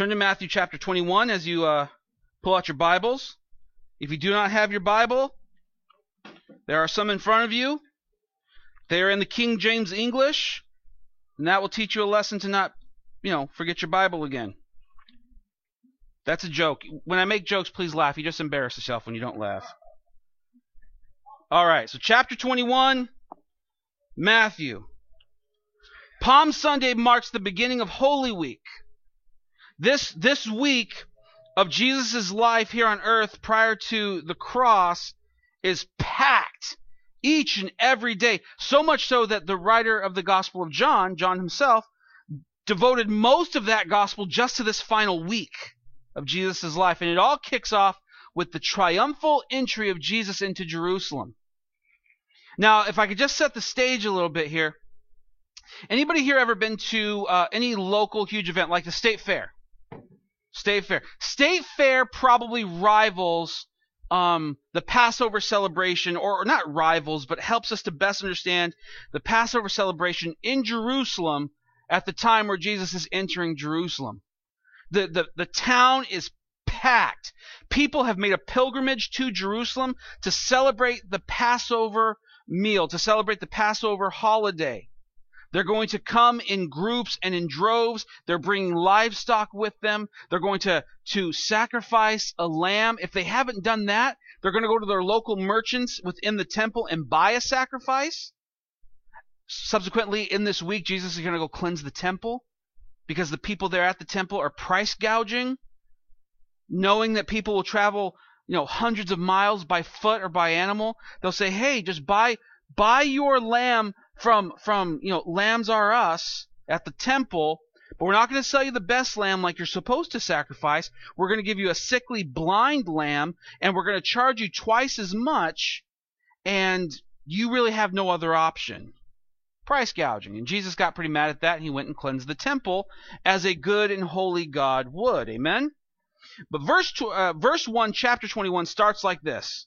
Turn to Matthew chapter 21 as you uh, pull out your Bibles. If you do not have your Bible, there are some in front of you. They are in the King James English, and that will teach you a lesson to not, you know, forget your Bible again. That's a joke. When I make jokes, please laugh. You just embarrass yourself when you don't laugh. All right, so chapter 21, Matthew. Palm Sunday marks the beginning of Holy Week. This this week of Jesus' life here on earth prior to the cross is packed each and every day. So much so that the writer of the Gospel of John, John himself, devoted most of that gospel just to this final week of Jesus' life. And it all kicks off with the triumphal entry of Jesus into Jerusalem. Now, if I could just set the stage a little bit here. Anybody here ever been to uh, any local huge event like the State Fair? State Fair. State Fair probably rivals um, the Passover celebration, or, or not rivals, but helps us to best understand the Passover celebration in Jerusalem at the time where Jesus is entering Jerusalem. The, the, the town is packed. People have made a pilgrimage to Jerusalem to celebrate the Passover meal, to celebrate the Passover holiday. They're going to come in groups and in droves. They're bringing livestock with them. They're going to, to sacrifice a lamb. If they haven't done that, they're going to go to their local merchants within the temple and buy a sacrifice. Subsequently, in this week, Jesus is going to go cleanse the temple because the people there at the temple are price gouging, knowing that people will travel, you know, hundreds of miles by foot or by animal. They'll say, "Hey, just buy buy your lamb from from you know lambs are us at the temple but we're not going to sell you the best lamb like you're supposed to sacrifice. We're going to give you a sickly blind lamb and we're going to charge you twice as much and you really have no other option. Price gouging. And jesus got pretty mad at that and he went and cleansed the temple as a good and holy god would. Amen? But verse uh, verse 1 chapter 21 starts like this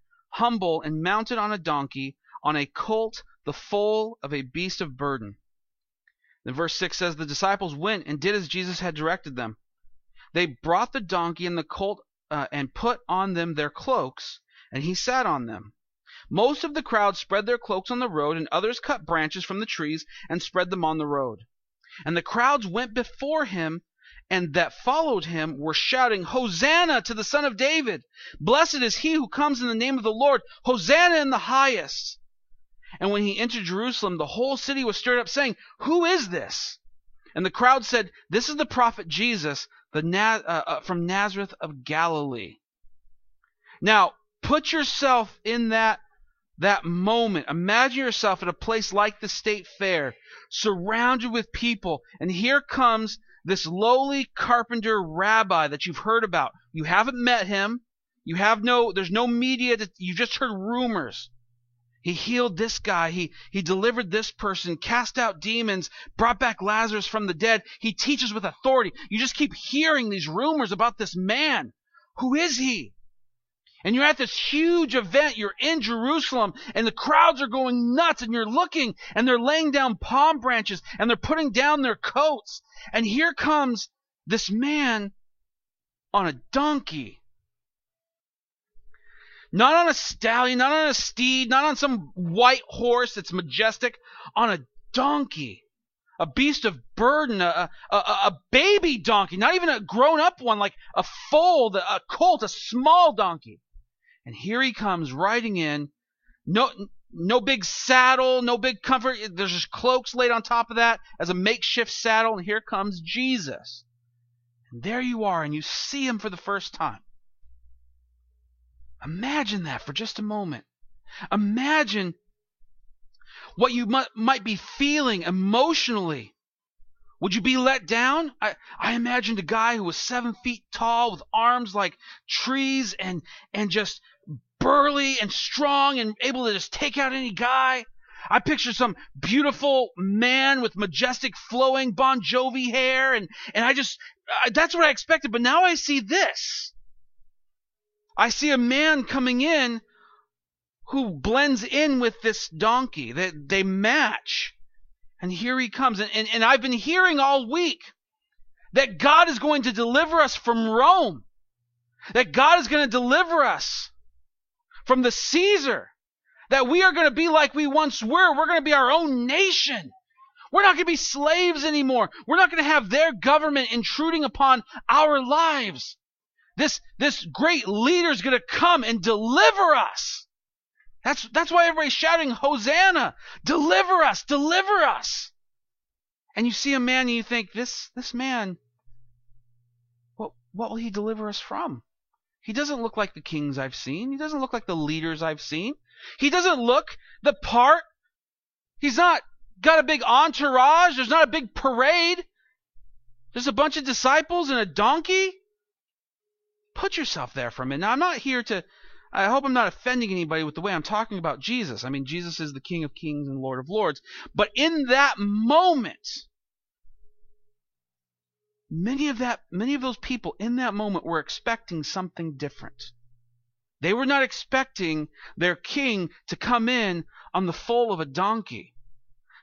humble and mounted on a donkey, on a colt, the foal of a beast of burden. Then verse 6 says, The disciples went and did as Jesus had directed them. They brought the donkey and the colt uh, and put on them their cloaks, and he sat on them. Most of the crowd spread their cloaks on the road, and others cut branches from the trees and spread them on the road. And the crowds went before him and that followed him were shouting, Hosanna to the Son of David! Blessed is he who comes in the name of the Lord! Hosanna in the highest! And when he entered Jerusalem, the whole city was stirred up, saying, Who is this? And the crowd said, This is the prophet Jesus, the Na- uh, uh, from Nazareth of Galilee. Now, put yourself in that that moment. Imagine yourself at a place like the state fair, surrounded with people, and here comes this lowly carpenter rabbi that you've heard about. You haven't met him. You have no, there's no media that you just heard rumors. He healed this guy. He, he delivered this person, cast out demons, brought back Lazarus from the dead. He teaches with authority. You just keep hearing these rumors about this man. Who is he? And you're at this huge event. You're in Jerusalem and the crowds are going nuts and you're looking and they're laying down palm branches and they're putting down their coats. And here comes this man on a donkey. Not on a stallion, not on a steed, not on some white horse that's majestic, on a donkey. A beast of burden, a, a, a baby donkey, not even a grown up one, like a foal, a colt, a small donkey. And here he comes riding in. No, no big saddle, no big comfort. There's just cloaks laid on top of that as a makeshift saddle. And here comes Jesus. And there you are, and you see him for the first time. Imagine that for just a moment. Imagine what you might, be feeling emotionally Would you be let down? I, I imagined a guy who was seven feet tall with arms like trees and, and just burly and strong and able to just take out any guy. I picture some beautiful man with majestic flowing Bon Jovi hair and, and I just, that's what I expected. But now I see this. I see a man coming in who blends in with this donkey. They, they match. And here he comes. And, and, and I've been hearing all week that God is going to deliver us from Rome, that God is going to deliver us from the Caesar, that we are going to be like we once were. We're going to be our own nation. We're not going to be slaves anymore. We're not going to have their government intruding upon our lives. This, this great leader is going to come and deliver us. That's, that's why everybody's shouting, Hosanna! Deliver us! Deliver us! And you see a man and you think, this, this man, what, what will he deliver us from? He doesn't look like the kings I've seen. He doesn't look like the leaders I've seen. He doesn't look the part. He's not got a big entourage. There's not a big parade. There's a bunch of disciples and a donkey. Put yourself there for a minute. Now, I'm not here to I hope I'm not offending anybody with the way I'm talking about Jesus. I mean, Jesus is the King of Kings and Lord of Lords. But in that moment, many of that many of those people in that moment were expecting something different. They were not expecting their king to come in on the foal of a donkey.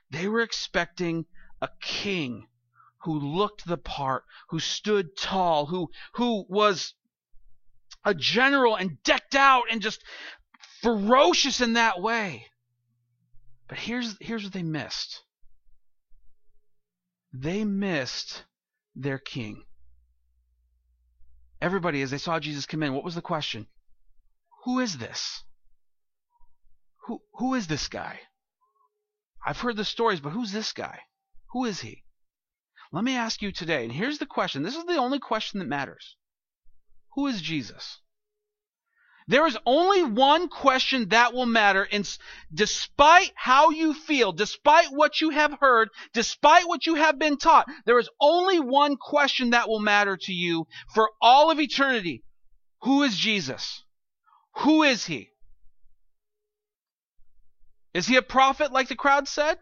They were expecting a king who looked the part, who stood tall, who who was a general and decked out and just ferocious in that way. But here's here's what they missed. They missed their king. Everybody, as they saw Jesus come in, what was the question? Who is this? Who who is this guy? I've heard the stories, but who's this guy? Who is he? Let me ask you today, and here's the question. This is the only question that matters. Who is Jesus? There is only one question that will matter, and despite how you feel, despite what you have heard, despite what you have been taught, there is only one question that will matter to you for all of eternity. Who is Jesus? Who is he? Is he a prophet like the crowd said?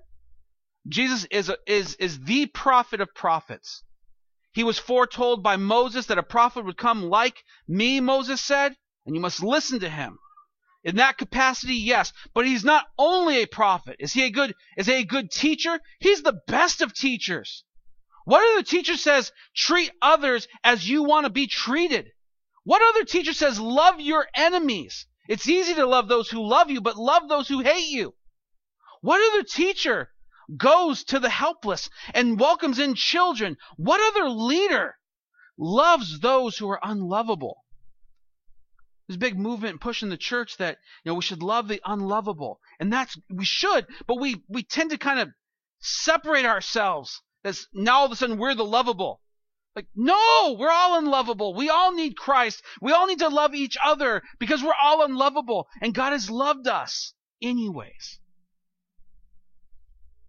Jesus is, a, is, is the prophet of prophets. He was foretold by Moses that a prophet would come like me, Moses said, and you must listen to him. In that capacity, yes, but he's not only a prophet. Is he a good is he a good teacher? He's the best of teachers. What other teacher says treat others as you want to be treated? What other teacher says love your enemies? It's easy to love those who love you, but love those who hate you. What other teacher goes to the helpless and welcomes in children. What other leader loves those who are unlovable? A big movement pushing the church that you know we should love the unlovable, and that's we should, but we we tend to kind of separate ourselves as now all of a sudden we're the lovable. Like, no, we're all unlovable. We all need Christ. We all need to love each other because we're all unlovable, and God has loved us anyways.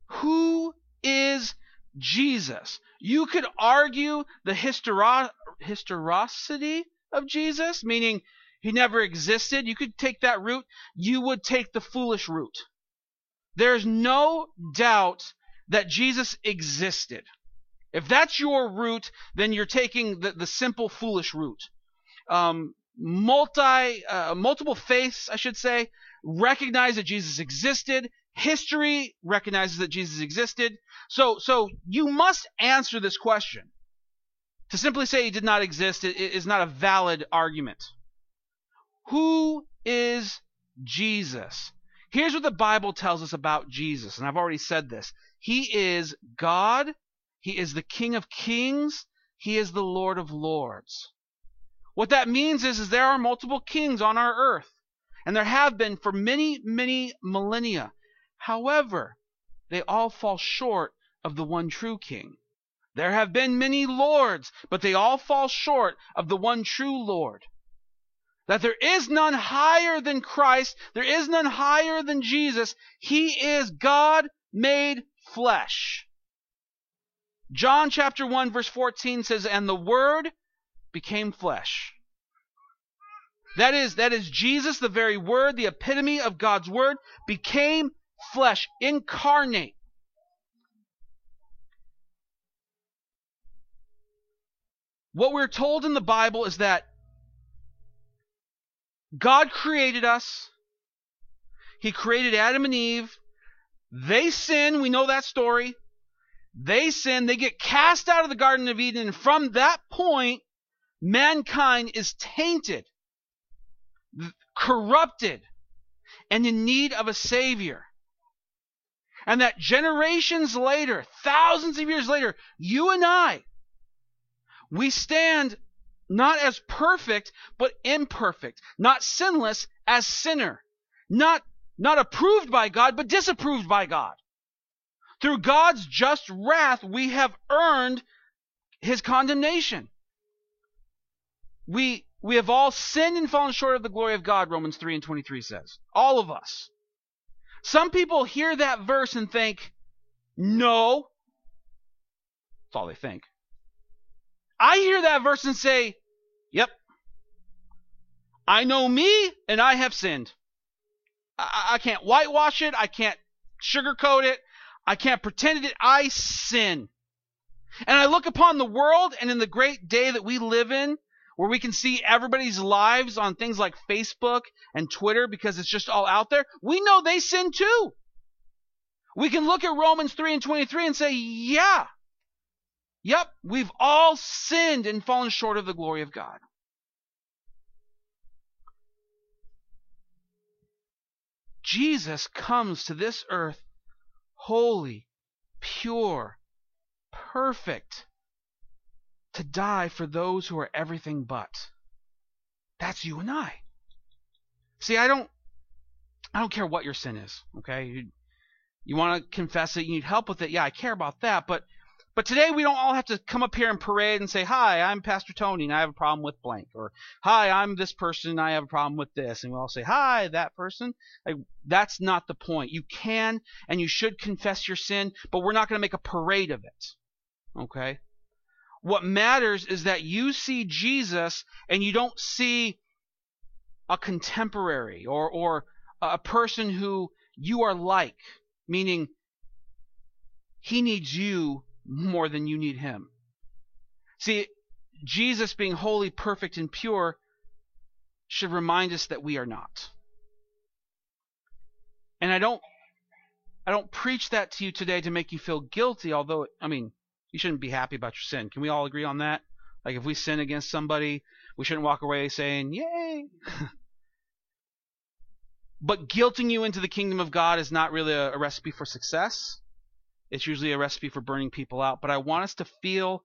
Who is Jesus? You could argue the historo- historicity of Jesus, meaning he never existed. You could take that route. You would take the foolish route. There's no doubt that Jesus existed. If that's your route, then you're taking the, the simple foolish route. Um, multi, uh, multiple faiths, I should say, recognize that Jesus existed. History recognizes that Jesus existed. So, so you must answer this question. To simply say he did not exist is not a valid argument. Who is Jesus? Here's what the Bible tells us about Jesus, and I've already said this. He is God, He is the King of kings, He is the Lord of lords. What that means is, is there are multiple kings on our earth, and there have been for many, many millennia. However, they all fall short of the one true king. There have been many lords, but they all fall short of the one true Lord. That there is none higher than Christ, there is none higher than Jesus. He is God made flesh. John chapter 1 verse 14 says and the word became flesh. That is that is Jesus the very word, the epitome of God's word became flesh, incarnate. What we're told in the Bible is that God created us. He created Adam and Eve. They sin. We know that story. They sin. They get cast out of the Garden of Eden. And from that point, mankind is tainted, corrupted, and in need of a Savior. And that generations later, thousands of years later, you and I, we stand not as perfect, but imperfect, not sinless as sinner, not, not approved by God, but disapproved by God. Through God's just wrath, we have earned his condemnation. We, we have all sinned and fallen short of the glory of God, Romans 3 and 23 says. All of us. Some people hear that verse and think, no. That's all they think. I hear that verse and say, Yep. I know me and I have sinned. I, I can't whitewash it. I can't sugarcoat it. I can't pretend it. I sin. And I look upon the world and in the great day that we live in, where we can see everybody's lives on things like Facebook and Twitter because it's just all out there, we know they sin too. We can look at Romans 3 and 23 and say, yeah, Yep, we've all sinned and fallen short of the glory of God. Jesus comes to this earth holy, pure, perfect, to die for those who are everything but. That's you and I. See, I don't I don't care what your sin is, okay? You, you want to confess it, you need help with it. Yeah, I care about that, but but today we don't all have to come up here and parade and say, "Hi, I'm Pastor Tony and I have a problem with blank," or "Hi, I'm this person and I have a problem with this," and we all say, "Hi, that person." Like, that's not the point. You can and you should confess your sin, but we're not going to make a parade of it. Okay? What matters is that you see Jesus and you don't see a contemporary or or a person who you are like, meaning he needs you more than you need him. See, Jesus being holy, perfect, and pure should remind us that we are not. And I don't I don't preach that to you today to make you feel guilty, although I mean, you shouldn't be happy about your sin. Can we all agree on that? Like if we sin against somebody, we shouldn't walk away saying, "Yay." but guilting you into the kingdom of God is not really a, a recipe for success. It's usually a recipe for burning people out. But I want us to feel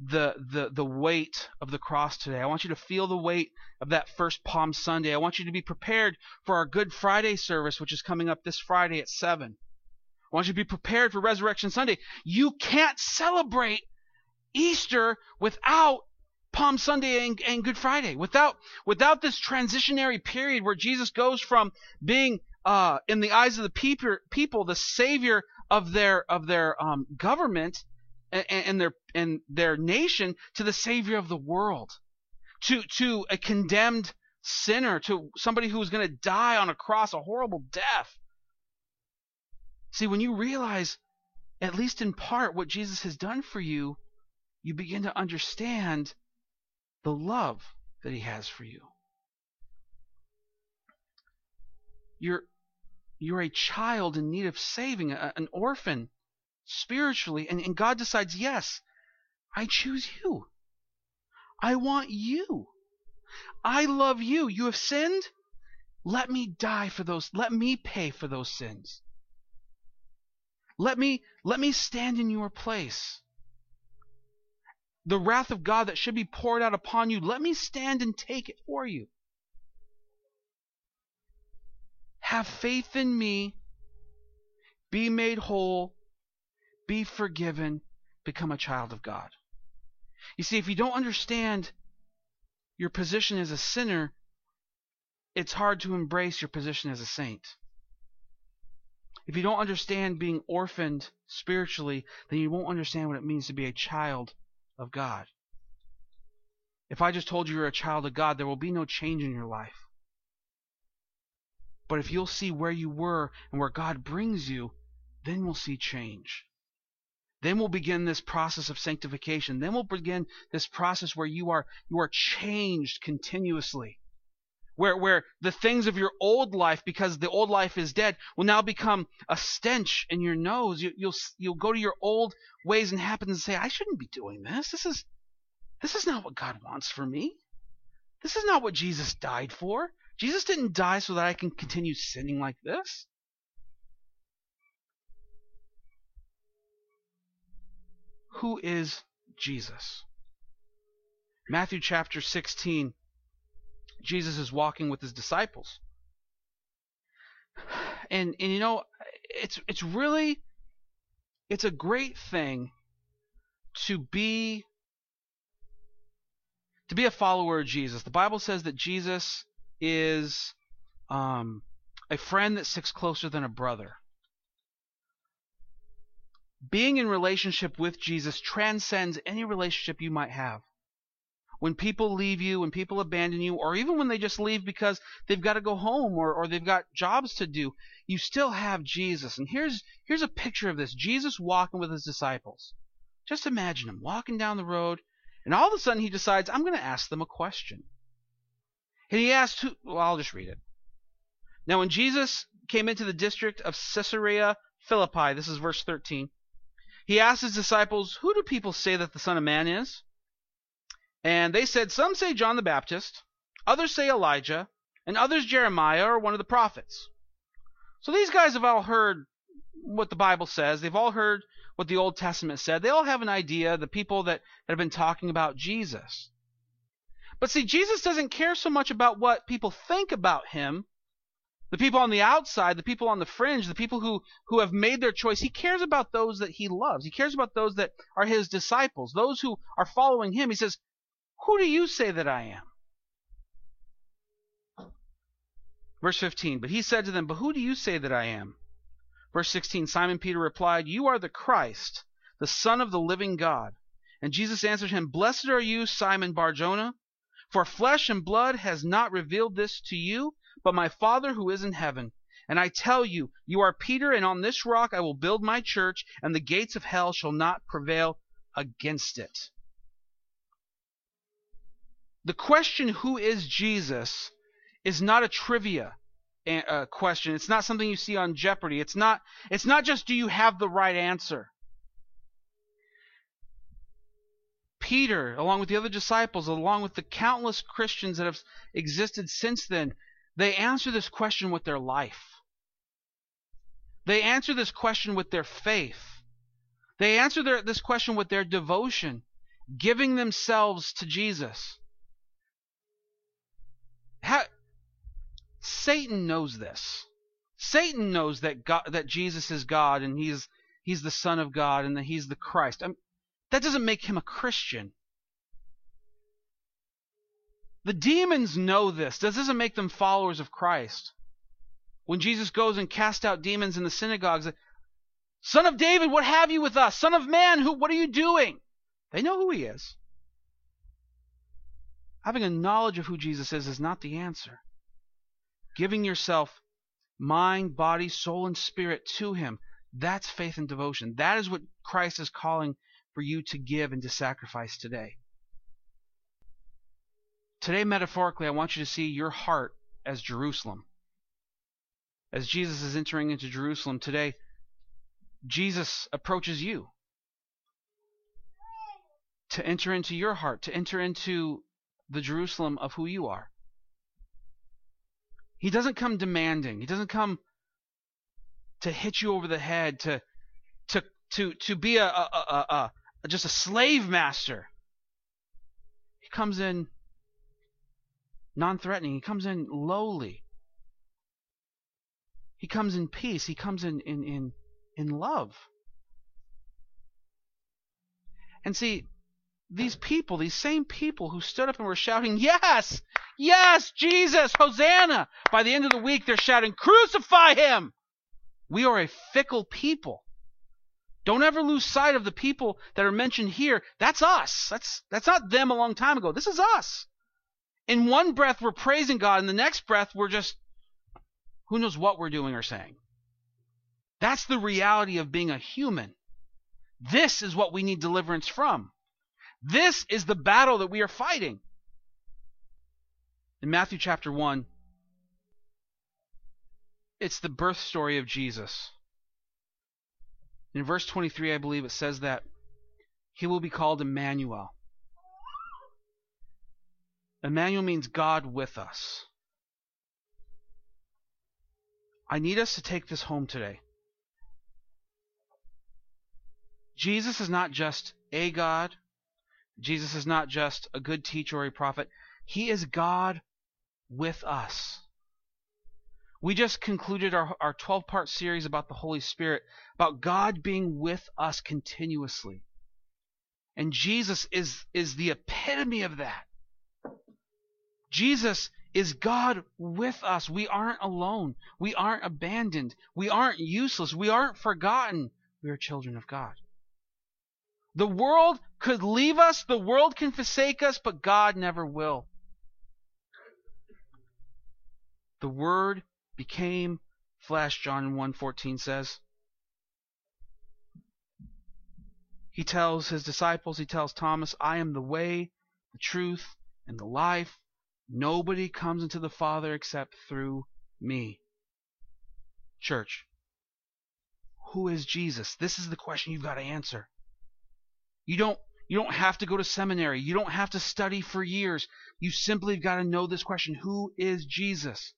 the the the weight of the cross today. I want you to feel the weight of that first Palm Sunday. I want you to be prepared for our Good Friday service, which is coming up this Friday at seven. I want you to be prepared for Resurrection Sunday. You can't celebrate Easter without Palm Sunday and, and, Good Friday. Without without this transitionary period where Jesus goes from being uh, in the eyes of the people, people the Savior of their of their um, government and, and their and their nation to the Savior of the world, to to a condemned sinner, to somebody who was going to die on a cross a horrible death. See, when you realize, at least in part, what Jesus has done for you, you begin to understand the love that He has for you. You're you're a child in need of saving, a, an orphan spiritually, and, and God decides, yes, I choose you. I want you. I love you. You have sinned? Let me die for those. Let me pay for those sins. Let me let me stand in your place. The wrath of God that should be poured out upon you, let me stand and take it for you. Have faith in me. Be made whole. Be forgiven. Become a child of God. You see, if you don't understand your position as a sinner, it's hard to embrace your position as a saint. if you don't understand being orphaned spiritually, then you won't understand what it means to be a child of God. If I just told you you're a child of God, there will be no change in your life. But if you'll see where you were and where God brings you, then we'll see change. Then we'll begin this process of sanctification. Then we'll begin this process where you are you are changed continuously. Where where the things of your old life, because the old life is dead, will now become a stench in your nose. You, you'll you'll go to your old ways and habits and say, I shouldn't be doing this. This is this is not what God wants for me. This is not what Jesus died for. Jesus didn't die so that I can continue sinning like this. Who is Jesus? Matthew chapter 16, Jesus is walking with his disciples. And and you know, it's it's really it's a great thing to be to be a follower of Jesus. The Bible says that Jesus is um, a friend that sticks closer than a brother. Being in relationship with Jesus transcends any relationship you might have. When people leave you, when people abandon you, or even when they just leave because they've got to go home or, or they've got jobs to do, you still have Jesus. And here's here's a picture of this. Jesus walking with his disciples. Just imagine him walking down the road, and all of a sudden he decides, I'm going to ask them a question. And he asked, who, well, I'll just read it. Now, when Jesus came into the district of Caesarea Philippi, this is verse 13, he asked his disciples, Who do people say that the Son of Man is? And they said, Some say John the Baptist, others say Elijah, and others Jeremiah or one of the prophets. So these guys have all heard what the Bible says. They've all heard what the Old Testament said. They all have an idea, the people that, that have been talking about Jesus. But see, Jesus doesn't care so much about what people think about him. The people on the outside, the people on the fringe, the people who, who have made their choice, he cares about those that he loves. He cares about those that are his disciples, those who are following him. He says, Who do you say that I am? Verse 15, But he said to them, But who do you say that I am? Verse 16, Simon Peter replied, You are the Christ, the Son of the living God. And Jesus answered him, Blessed are you, Simon Barjona. For flesh and blood has not revealed this to you, but my Father who is in heaven. And I tell you, you are Peter, and on this rock I will build my church, and the gates of hell shall not prevail against it. The question, who is Jesus, is not a trivia uh, question. It's not something you see on Jeopardy. It's not, it's not just do you have the right answer. Peter, along with the other disciples, along with the countless Christians that have existed since then, they answer this question with their life. They answer this question with their faith. They answer their, this question with their devotion, giving themselves to Jesus. How, Satan knows this. Satan knows that God, that Jesus is God and he's he's the Son of God and that he's the Christ. I that doesn't make him a Christian. The demons know this. This doesn't make them followers of Christ. When Jesus goes and casts out demons in the synagogues, Son of David, what have you with us? Son of man, who what are you doing? They know who he is. Having a knowledge of who Jesus is is not the answer. Giving yourself mind, body, soul, and spirit to him, that's faith and devotion. That is what Christ is calling for you to give and to sacrifice today. Today, metaphorically, I want you to see your heart as Jerusalem. As Jesus is entering into Jerusalem today, Jesus approaches you to enter into your heart, to enter into the Jerusalem of who you are. He doesn't come demanding. He doesn't come to hit you over the head, to to to to be a, a, a, a just a slave master. He comes in non threatening, he comes in lowly. He comes in peace, he comes in, in, in, in love. And see, these people, these same people who stood up and were shouting, Yes! Yes! Jesus! Hosanna! By the end of the week, they're shouting, Crucify him! We are a fickle people. Don't ever lose sight of the people that are mentioned here. That's us. That's that's not them a long time ago. This is us. In one breath we're praising God, in the next breath we're just who knows what we're doing or saying. That's the reality of being a human. This is what we need deliverance from. This is the battle that we are fighting. In Matthew chapter 1, it's the birth story of Jesus. In verse 23, I believe it says that he will be called Emmanuel. Emmanuel means God with us. I need us to take this home today. Jesus is not just a God. Jesus is not just a good teacher or a prophet. He is God with us. We just concluded our, our 12 part series about the Holy Spirit, about God being with us continuously. And Jesus is, is the epitome of that. Jesus is God with us. We aren't alone. We aren't abandoned. We aren't useless. We aren't forgotten. We are children of God. The world could leave us, the world can forsake us, but God never will. The Word became flesh, John 1:14 says. He tells his disciples, he tells Thomas, I am the way, the truth, and the life. Nobody comes into the Father except through me. Church, who is Jesus? This is the question you've got to answer. You don't you don't have to go to seminary. You don't have to study for years. You simply got to know this question, who is Jesus?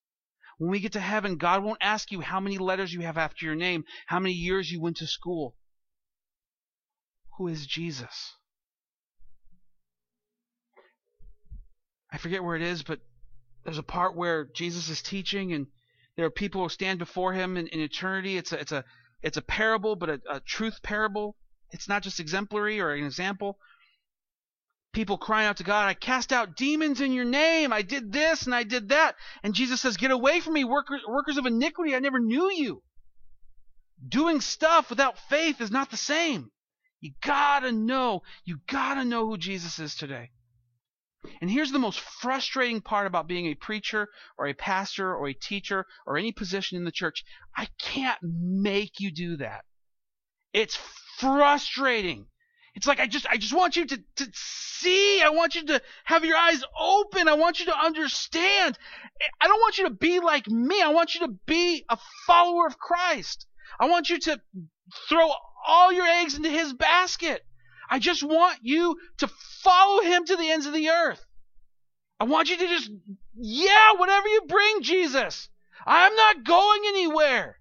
When we get to heaven, God won't ask you how many letters you have after your name, how many years you went to school. Who is Jesus? I forget where it is, but there's a part where Jesus is teaching, and there are people who stand before him in, in eternity. It's a it's a it's a parable, but a, a truth parable. It's not just exemplary or an example. People crying out to God, I cast out demons in your name. I did this and I did that. And Jesus says, Get away from me, workers, of iniquity. I never knew you. Doing stuff without faith is not the same. You gotta know, you gotta know who Jesus is today. And here's the most frustrating part about being a preacher or a pastor or a teacher or any position in the church. I can't make you do that. It's frustrating. It's like I just I just want you to, to see. I want you to have your eyes open. I want you to understand. I don't want you to be like me. I want you to be a follower of Christ. I want you to throw all your eggs into his basket. I just want you to follow him to the ends of the earth. I want you to just, yeah, whatever you bring, Jesus. I'm not going anywhere.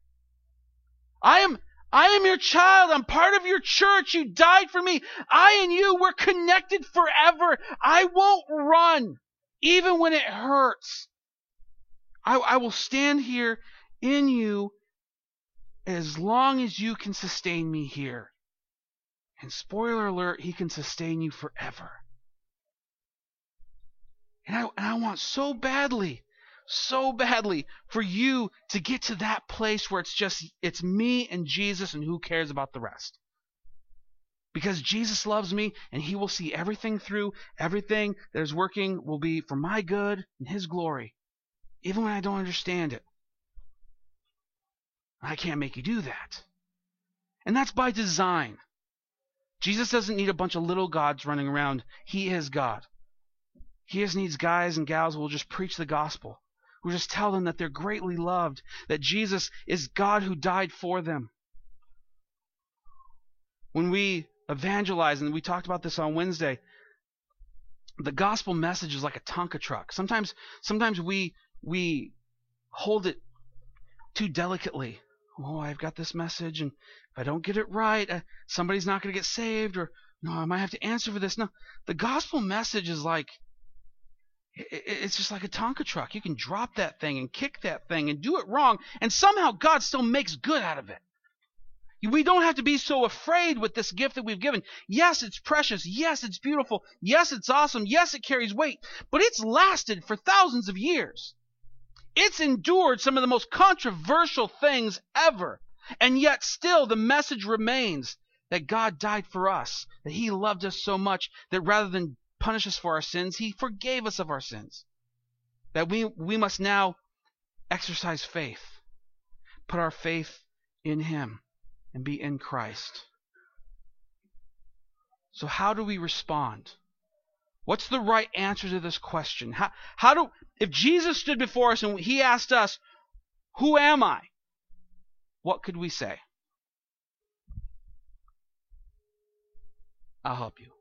I am, I am your child. I'm part of your church. You died for me. I and you, we're connected forever. I won't run, even when it hurts. I, I will stand here in you as long as you can sustain me here. And spoiler alert, he can sustain you forever. And I, and I want so badly, so badly for you to get to that place where it's just, it's me and Jesus and who cares about the rest. Because Jesus loves me and he will see everything through, everything that is working will be for my good and his glory, even when I don't understand it. I can't make you do that. And that's by design. Jesus doesn't need a bunch of little gods running around. He is God. He just needs guys and gals who will just preach the gospel, who just tell them that they're greatly loved, that Jesus is God who died for them. When we evangelize, and we talked about this on Wednesday, the gospel message is like a Tonka truck. Sometimes, sometimes we we hold it too delicately oh, I've got this message, and if I don't get it right, uh, somebody's not going to get saved, or no, I might have to answer for this. No, the gospel message is like, it's just like a Tonka truck. You can drop that thing and kick that thing and do it wrong, and somehow God still makes good out of it. We don't have to be so afraid with this gift that we've given. Yes, it's precious. Yes, it's beautiful. Yes, it's awesome. Yes, it carries weight. But it's lasted for thousands of years. It's endured some of the most controversial things ever. And yet still the message remains that God died for us, that he loved us so much that rather than punish us for our sins, he forgave us of our sins. That we we must now exercise faith. Put our faith in him and be in Christ. So how do we respond? What's the right answer to this question? How, how do if Jesus stood before us and he asked us, "Who am I?" What could we say? I'll help you.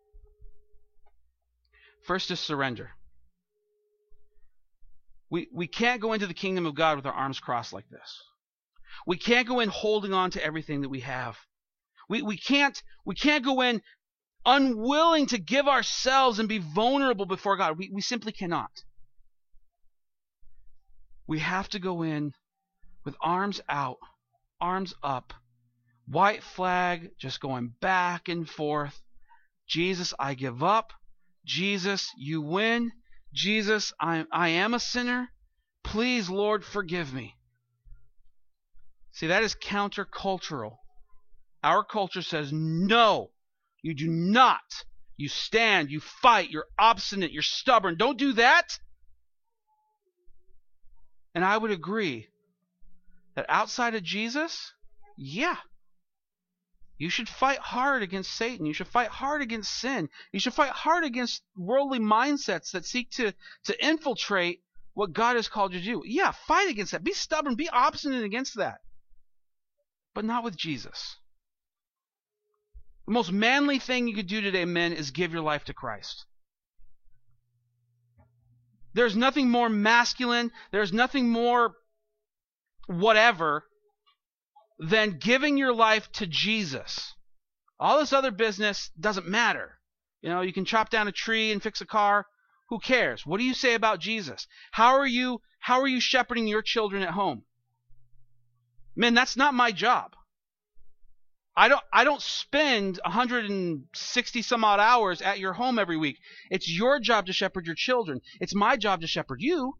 First is surrender. We we can't go into the kingdom of God with our arms crossed like this. We can't go in holding on to everything that we have. We we can't we can't go in unwilling to give ourselves and be vulnerable before God. We, we simply cannot. We have to go in with arms out, arms up, white flag just going back and forth. Jesus, I give up. Jesus, you win. Jesus, I, I am a sinner. Please, Lord, forgive me. See, that is countercultural. Our culture says, no, you do not. You stand, you fight, you're obstinate, you're stubborn. Don't do that. And I would agree that outside of Jesus, yeah, you should fight hard against Satan. You should fight hard against sin. You should fight hard against worldly mindsets that seek to, to infiltrate what God has called you to do. Yeah, fight against that. Be stubborn. Be obstinate against that. But not with Jesus. The most manly thing you could do today, men, is give your life to Christ. There's nothing more masculine, there's nothing more whatever than giving your life to Jesus. All this other business doesn't matter. You know, you can chop down a tree and fix a car. Who cares? What do you say about Jesus? How are you how are you shepherding your children at home? Men, that's not my job. I don't I don't spend 160 some odd hours at your home every week. It's your job to shepherd your children. It's my job to shepherd you.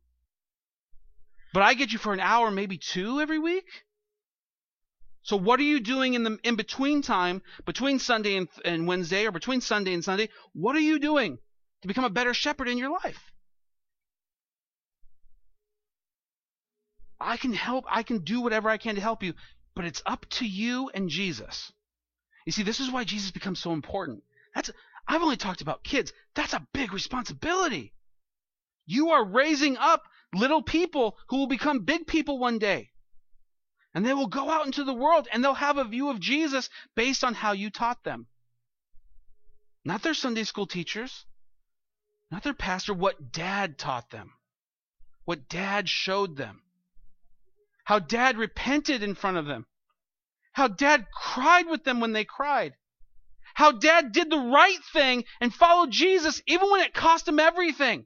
But I get you for an hour, maybe two every week. So what are you doing in the in between time, between Sunday and, and Wednesday, or between Sunday and Sunday? What are you doing to become a better shepherd in your life? I can help. I can do whatever I can to help you but it's up to you and Jesus. You see, this is why Jesus becomes so important. That's I've only talked about kids. That's a big responsibility. You are raising up little people who will become big people one day. And they will go out into the world and they'll have a view of Jesus based on how you taught them. Not their Sunday school teachers, not their pastor, what dad taught them, what dad showed them how dad repented in front of them, how dad cried with them when they cried, how dad did the right thing and followed Jesus even when it cost him everything.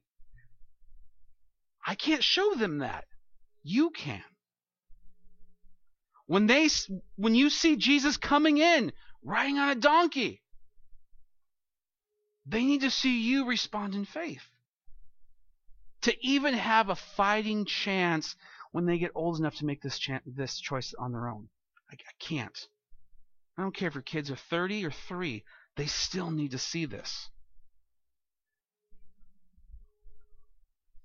I can't show them that. You can. When they when you see Jesus coming in riding on a donkey, they need to see you respond in faith. To even have a fighting chance when they get old enough to make this this choice on their own. I, I can't. I don't care if your kids are 30 or 3, they still need to see this.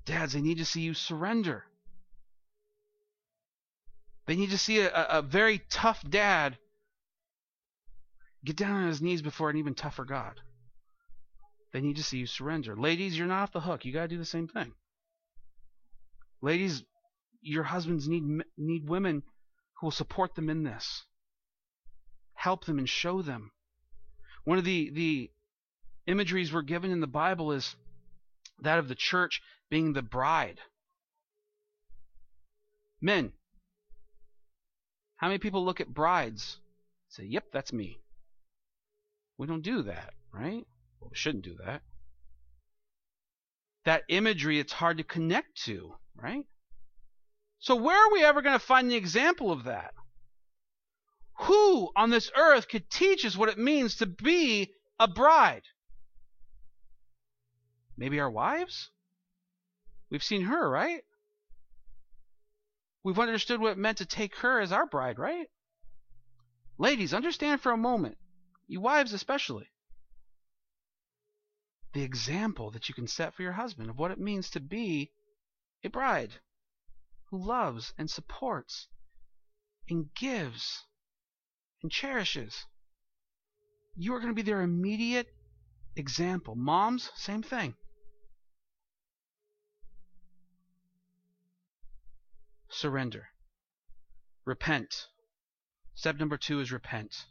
Dads, they need to see you surrender. They need to see a, a, very tough dad get down on his knees before an even tougher God. They need to see you surrender. Ladies, you're not off the hook. You got to do the same thing. Ladies, your husbands need need women who will support them in this. Help them and show them. One of the the imageries we're given in the Bible is that of the church being the bride. Men, how many people look at brides say, "Yep, that's me." We don't do that, right? Well, we shouldn't do that. That imagery, it's hard to connect to, right? So, where are we ever going to find the example of that? Who on this earth could teach us what it means to be a bride? Maybe our wives? We've seen her, right? We've understood what it meant to take her as our bride, right? Ladies, understand for a moment, you wives especially, the example that you can set for your husband of what it means to be a bride who loves and supports and gives and cherishes. You are going to be their immediate example. Moms, same thing. Surrender. Repent. Step number two is repent.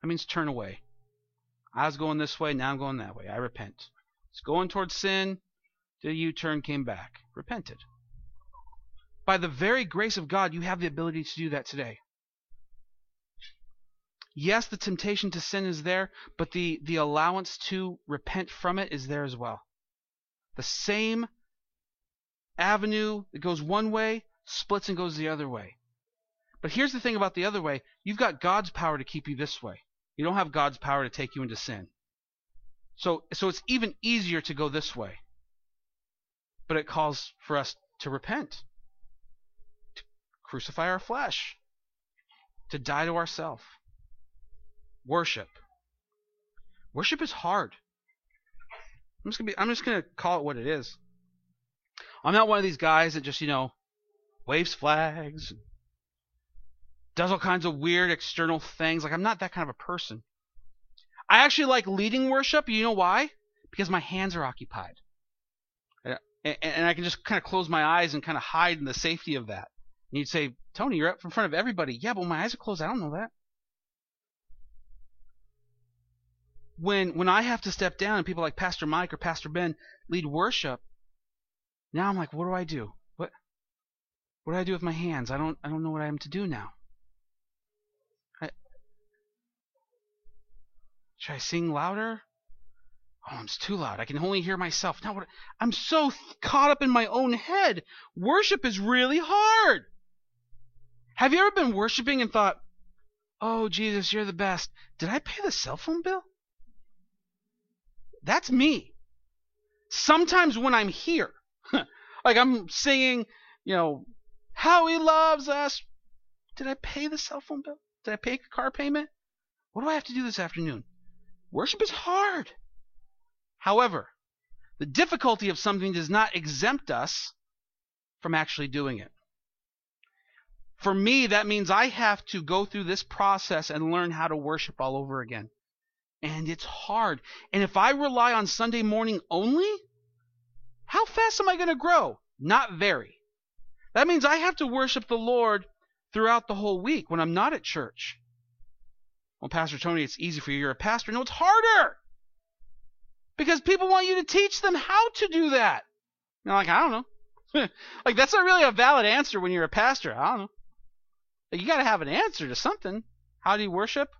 That means turn away. I was going this way, now I'm going that way. I repent. It's going towards sin, did a U turn, came back. Repented. By the very grace of God, you have the ability to do that today. Yes, the temptation to sin is there, but the, the allowance to repent from it is there as well. The same avenue that goes one way splits and goes the other way. But here's the thing about the other way you've got God's power to keep you this way. You don't have God's power to take you into sin. So, so it's even easier to go this way. But it calls for us to repent, to crucify our flesh, to die to ourselves. Worship. Worship is hard. I'm just gonna I'm just gonna call it what it is. I'm not one of these guys that just, you know, waves flags, does all kinds of weird external things. Like, I'm not that kind of a person. I actually like leading worship. You know why? Because my hands are occupied. And I can just kind of close my eyes and kind of hide in the safety of that. And you'd say, Tony, you're up in front of everybody. Yeah, but my eyes are closed. I don't know that. When when I have to step down and people like Pastor Mike or Pastor Ben lead worship, now I'm like, what do I do? What what do I do with my hands? I don't I don't know what I am to do now. I, should I sing louder? Oh, I'm too loud. I can only hear myself. Now what I'm so caught up in my own head. Worship is really hard. Have you ever been worshiping and thought, "Oh, Jesus, you're the best. Did I pay the cell phone bill?" That's me. Sometimes when I'm here, like I'm singing, you know, how he loves us. Did I pay the cell phone bill? Did I pay a car payment? What do I have to do this afternoon? Worship is hard. However, the difficulty of something does not exempt us from actually doing it. For me, that means I have to go through this process and learn how to worship all over again. And it's hard. And if I rely on Sunday morning only, how fast am I going to grow? Not very. That means I have to worship the Lord throughout the whole week when I'm not at church. Well, Pastor Tony, it's easy for you. You're a pastor. No, it's harder. Because people want you to teach them how to do that. I'm like, I don't know. like, that's not really a valid answer when you're a pastor. I don't know. Like, you got to have an answer to something. How do you worship?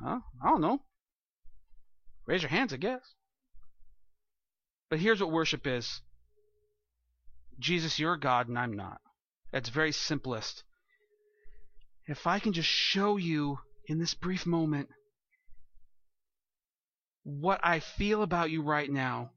Well, I don't know. Raise your hands, I guess. But here's what worship is Jesus, you're God and I'm not. That's very simplest. If I can just show you in this brief moment what I feel about you right now,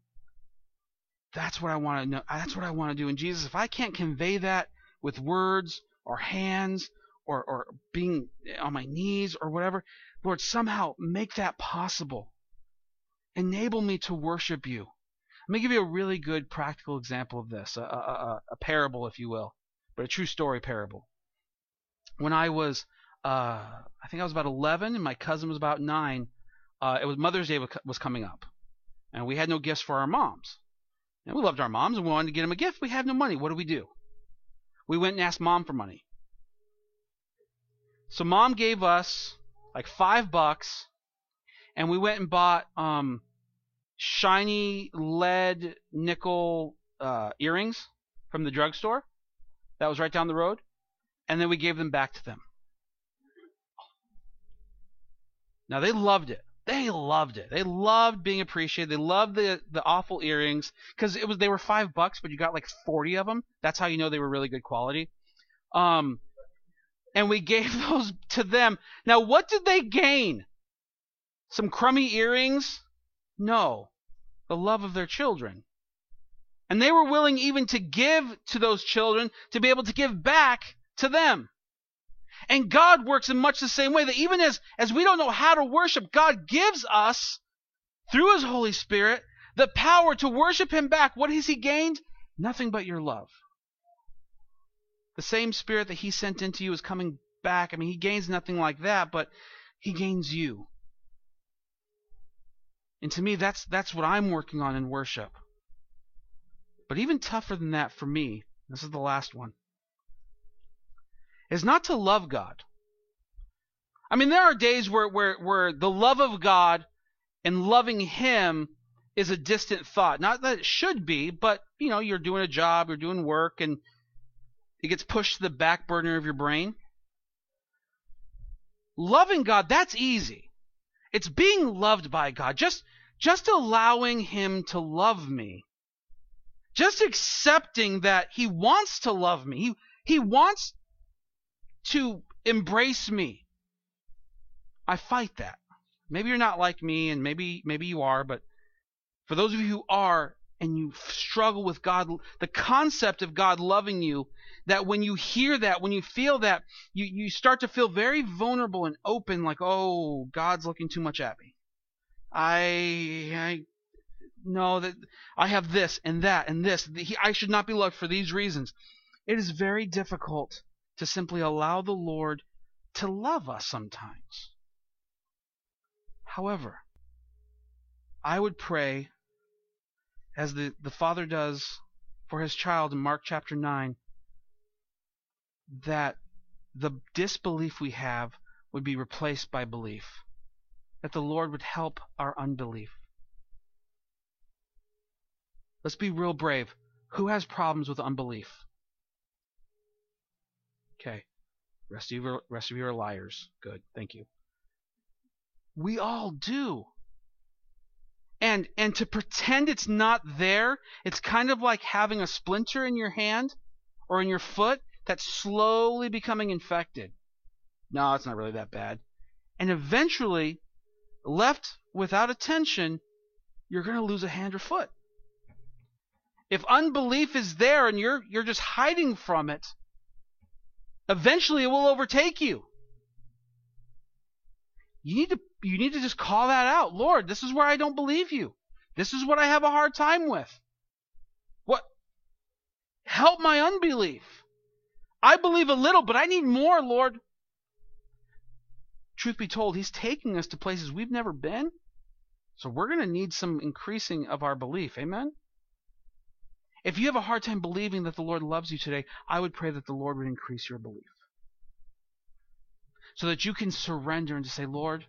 that's what I want to know. That's what I want to do. And Jesus, if I can't convey that with words or hands or, or being on my knees or whatever, Lord, somehow make that possible. Enable me to worship you. Let me give you a really good practical example of this, a, a, a parable, if you will, but a true story parable. When I was, uh, I think I was about 11 and my cousin was about 9, uh, it was Mother's Day was coming up. And we had no gifts for our moms. And we loved our moms and we wanted to get them a gift. We had no money. What do we do? We went and asked mom for money. So mom gave us like five bucks and we went and bought um, shiny lead nickel uh, earrings from the drugstore that was right down the road, and then we gave them back to them. Now they loved it. They loved it. They loved being appreciated. They loved the the awful earrings because it was they were five bucks, but you got like forty of them. That's how you know they were really good quality. Um, and we gave those to them. Now, what did they gain? Some crummy earrings? No. The love of their children. And they were willing even to give to those children to be able to give back to them. And God works in much the same way that even as, as we don't know how to worship, God gives us, through His Holy Spirit, the power to worship Him back. What has He gained? Nothing but your love. The same Spirit that He sent into you is coming back. I mean, He gains nothing like that, but He gains you. And to me, that's, that's what I'm working on in worship. But even tougher than that for me, this is the last one, is not to love God. I mean, there are days where, where, where the love of God and loving Him is a distant thought. Not that it should be, but you know, you're doing a job, you're doing work, and it gets pushed to the back burner of your brain. Loving God, that's easy. It's being loved by God. Just just allowing him to love me. Just accepting that he wants to love me. He he wants to embrace me. I fight that. Maybe you're not like me and maybe maybe you are, but for those of you who are and you struggle with God, the concept of God loving you, that when you hear that, when you feel that, you, you start to feel very vulnerable and open, like, oh, God's looking too much at me. I, I know that I have this and that and this. I should not be loved for these reasons. It is very difficult to simply allow the Lord to love us sometimes. However, I would pray as the, the Father does for his child in Mark chapter 9 that the disbelief we have would be replaced by belief, that the Lord would help our unbelief. Let's be real brave. Who has problems with unbelief? Okay. Rest of you rest of you are liars. Good. Thank you. We all do. And and to pretend it's not there, it's kind of like having a splinter in your hand or in your foot that's slowly becoming infected. No, it's not really that bad. And eventually, left without attention, you're going to lose a hand or foot. If unbelief is there and you're you're just hiding from it, eventually it will overtake you. You need to you need to just call that out. Lord, this is where I don't believe you. This is what I have a hard time with. What help my unbelief. I believe a little, but I need more, Lord. Truth be told, he's taking us to places we've never been. So we're going to need some increasing of our belief. Amen. If you have a hard time believing that the Lord loves you today, I would pray that the Lord would increase your belief. So that you can surrender and to say, Lord,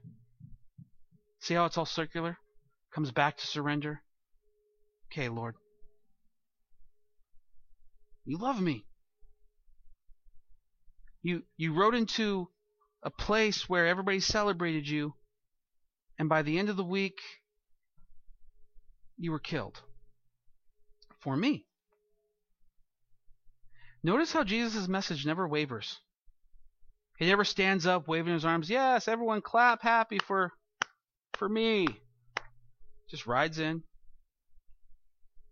see how it's all circular? Comes back to surrender. Okay, Lord. You love me. You you rode into a place where everybody celebrated you, and by the end of the week, you were killed for me. Notice how Jesus' message never wavers. He never stands up waving his arms. Yes, everyone clap happy for for me. Just rides in.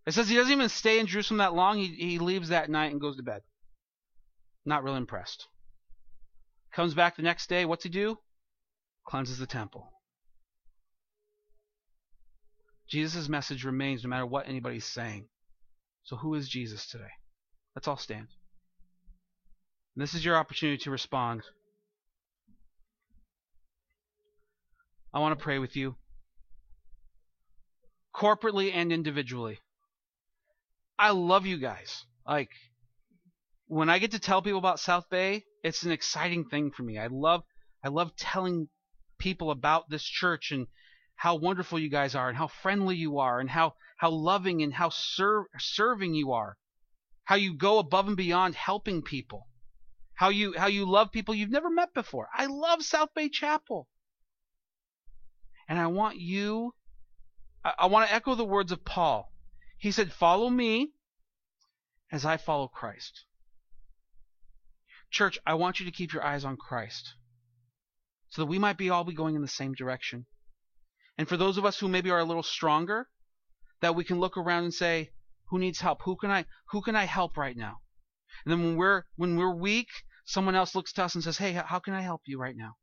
It says he doesn't even stay in Jerusalem that long. He he leaves that night and goes to bed. Not real impressed. Comes back the next day. What's he do? Cleanses the temple. Jesus' message remains no matter what anybody's saying. So who is Jesus today? Let's all stand. And this is your opportunity to respond. I want to pray with you, corporately and individually. I love you guys. Like, when I get to tell people about South Bay, it's an exciting thing for me. I love I love telling people about this church and how wonderful you guys are and how friendly you are and how how loving and how ser- serving you are. How you go above and beyond helping people. How you how you love people you've never met before. I love South Bay Chapel. And I want you I, I want to echo the words of Paul. He said, "Follow me as I follow Christ." Church, I want you to keep your eyes on Christ so that we might be all be going in the same direction. And for those of us who maybe are a little stronger, that we can look around and say, who needs help? Who can I who can I help right now? And then when we're when we're weak, someone else looks to us and says, "Hey, how can I help you right now?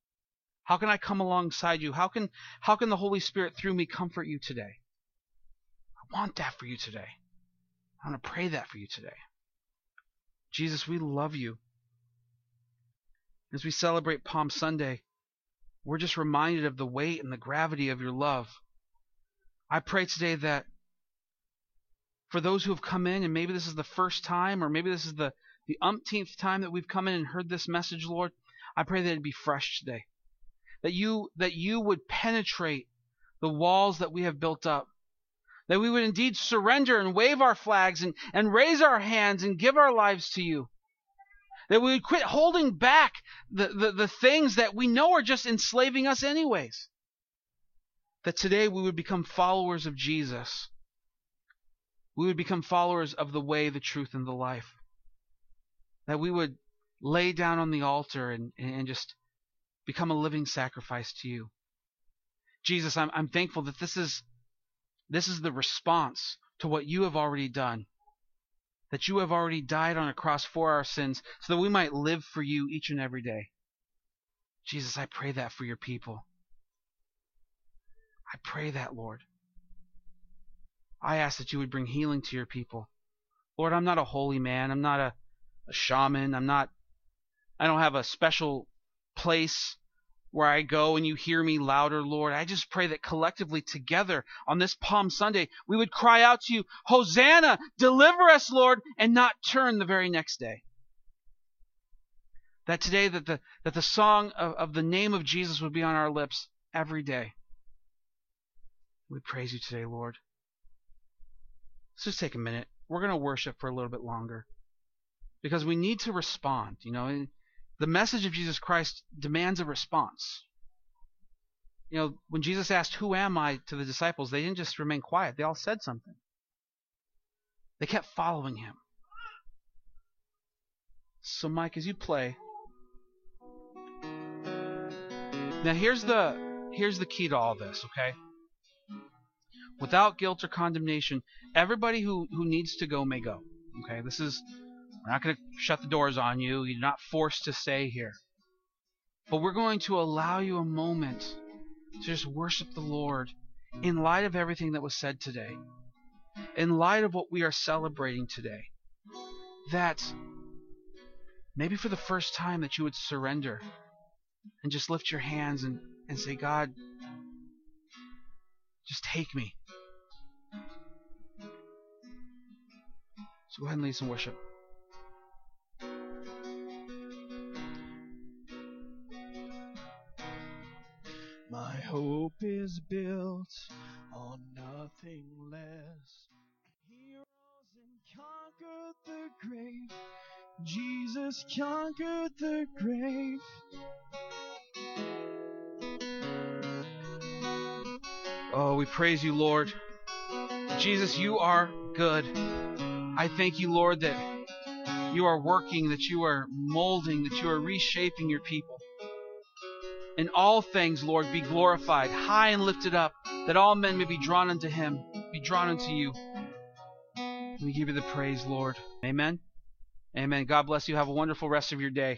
How can I come alongside you? How can how can the Holy Spirit through me comfort you today?" I want that for you today. I want to pray that for you today. Jesus, we love you. As we celebrate Palm Sunday, we're just reminded of the weight and the gravity of your love. I pray today that for those who have come in, and maybe this is the first time, or maybe this is the, the umpteenth time that we've come in and heard this message, Lord, I pray that it be fresh today. That you that you would penetrate the walls that we have built up. That we would indeed surrender and wave our flags and, and raise our hands and give our lives to you. That we would quit holding back the, the, the things that we know are just enslaving us anyways. That today we would become followers of Jesus we would become followers of the way, the truth, and the life. That we would lay down on the altar and, and just become a living sacrifice to you. Jesus, I'm, I'm thankful that this is this is the response to what you have already done. That you have already died on a cross for our sins so that we might live for you each and every day. Jesus, I pray that for your people. I pray that, Lord. I ask that you would bring healing to your people. Lord, I'm not a holy man. I'm not a, a shaman. I'm not, I don't have a special place where I go and you hear me louder, Lord. I just pray that collectively together on this Palm Sunday, we would cry out to you, Hosanna, deliver us, Lord, and not turn the very next day. That today that the, that the song of, of the name of Jesus would be on our lips every day. We praise you today, Lord. Let's just take a minute. We're going to worship for a little bit longer because we need to respond. You know, the message of Jesus Christ demands a response. You know, when Jesus asked, Who am I to the disciples, they didn't just remain quiet, they all said something. They kept following him. So, Mike, as you play, now here's the here's the key to all this, okay? without guilt or condemnation. Everybody who, who needs to go may go. Okay, this is, we're not going to shut the doors on you. You're not forced to stay here. But we're going to allow you a moment to just worship the Lord in light of everything that was said today, in light of what we are celebrating today. That maybe for the first time that you would surrender and just lift your hands and, and say, God, just take me. So go ahead and lead some worship. Hope is built on nothing less. He rose and conquered the grave. Jesus conquered the grave. Oh, we praise you, Lord. Jesus, you are good. I thank you, Lord, that you are working, that you are molding, that you are reshaping your people. In all things, Lord, be glorified, high and lifted up, that all men may be drawn unto him, be drawn unto you. We give you the praise, Lord. Amen. Amen. God bless you. Have a wonderful rest of your day.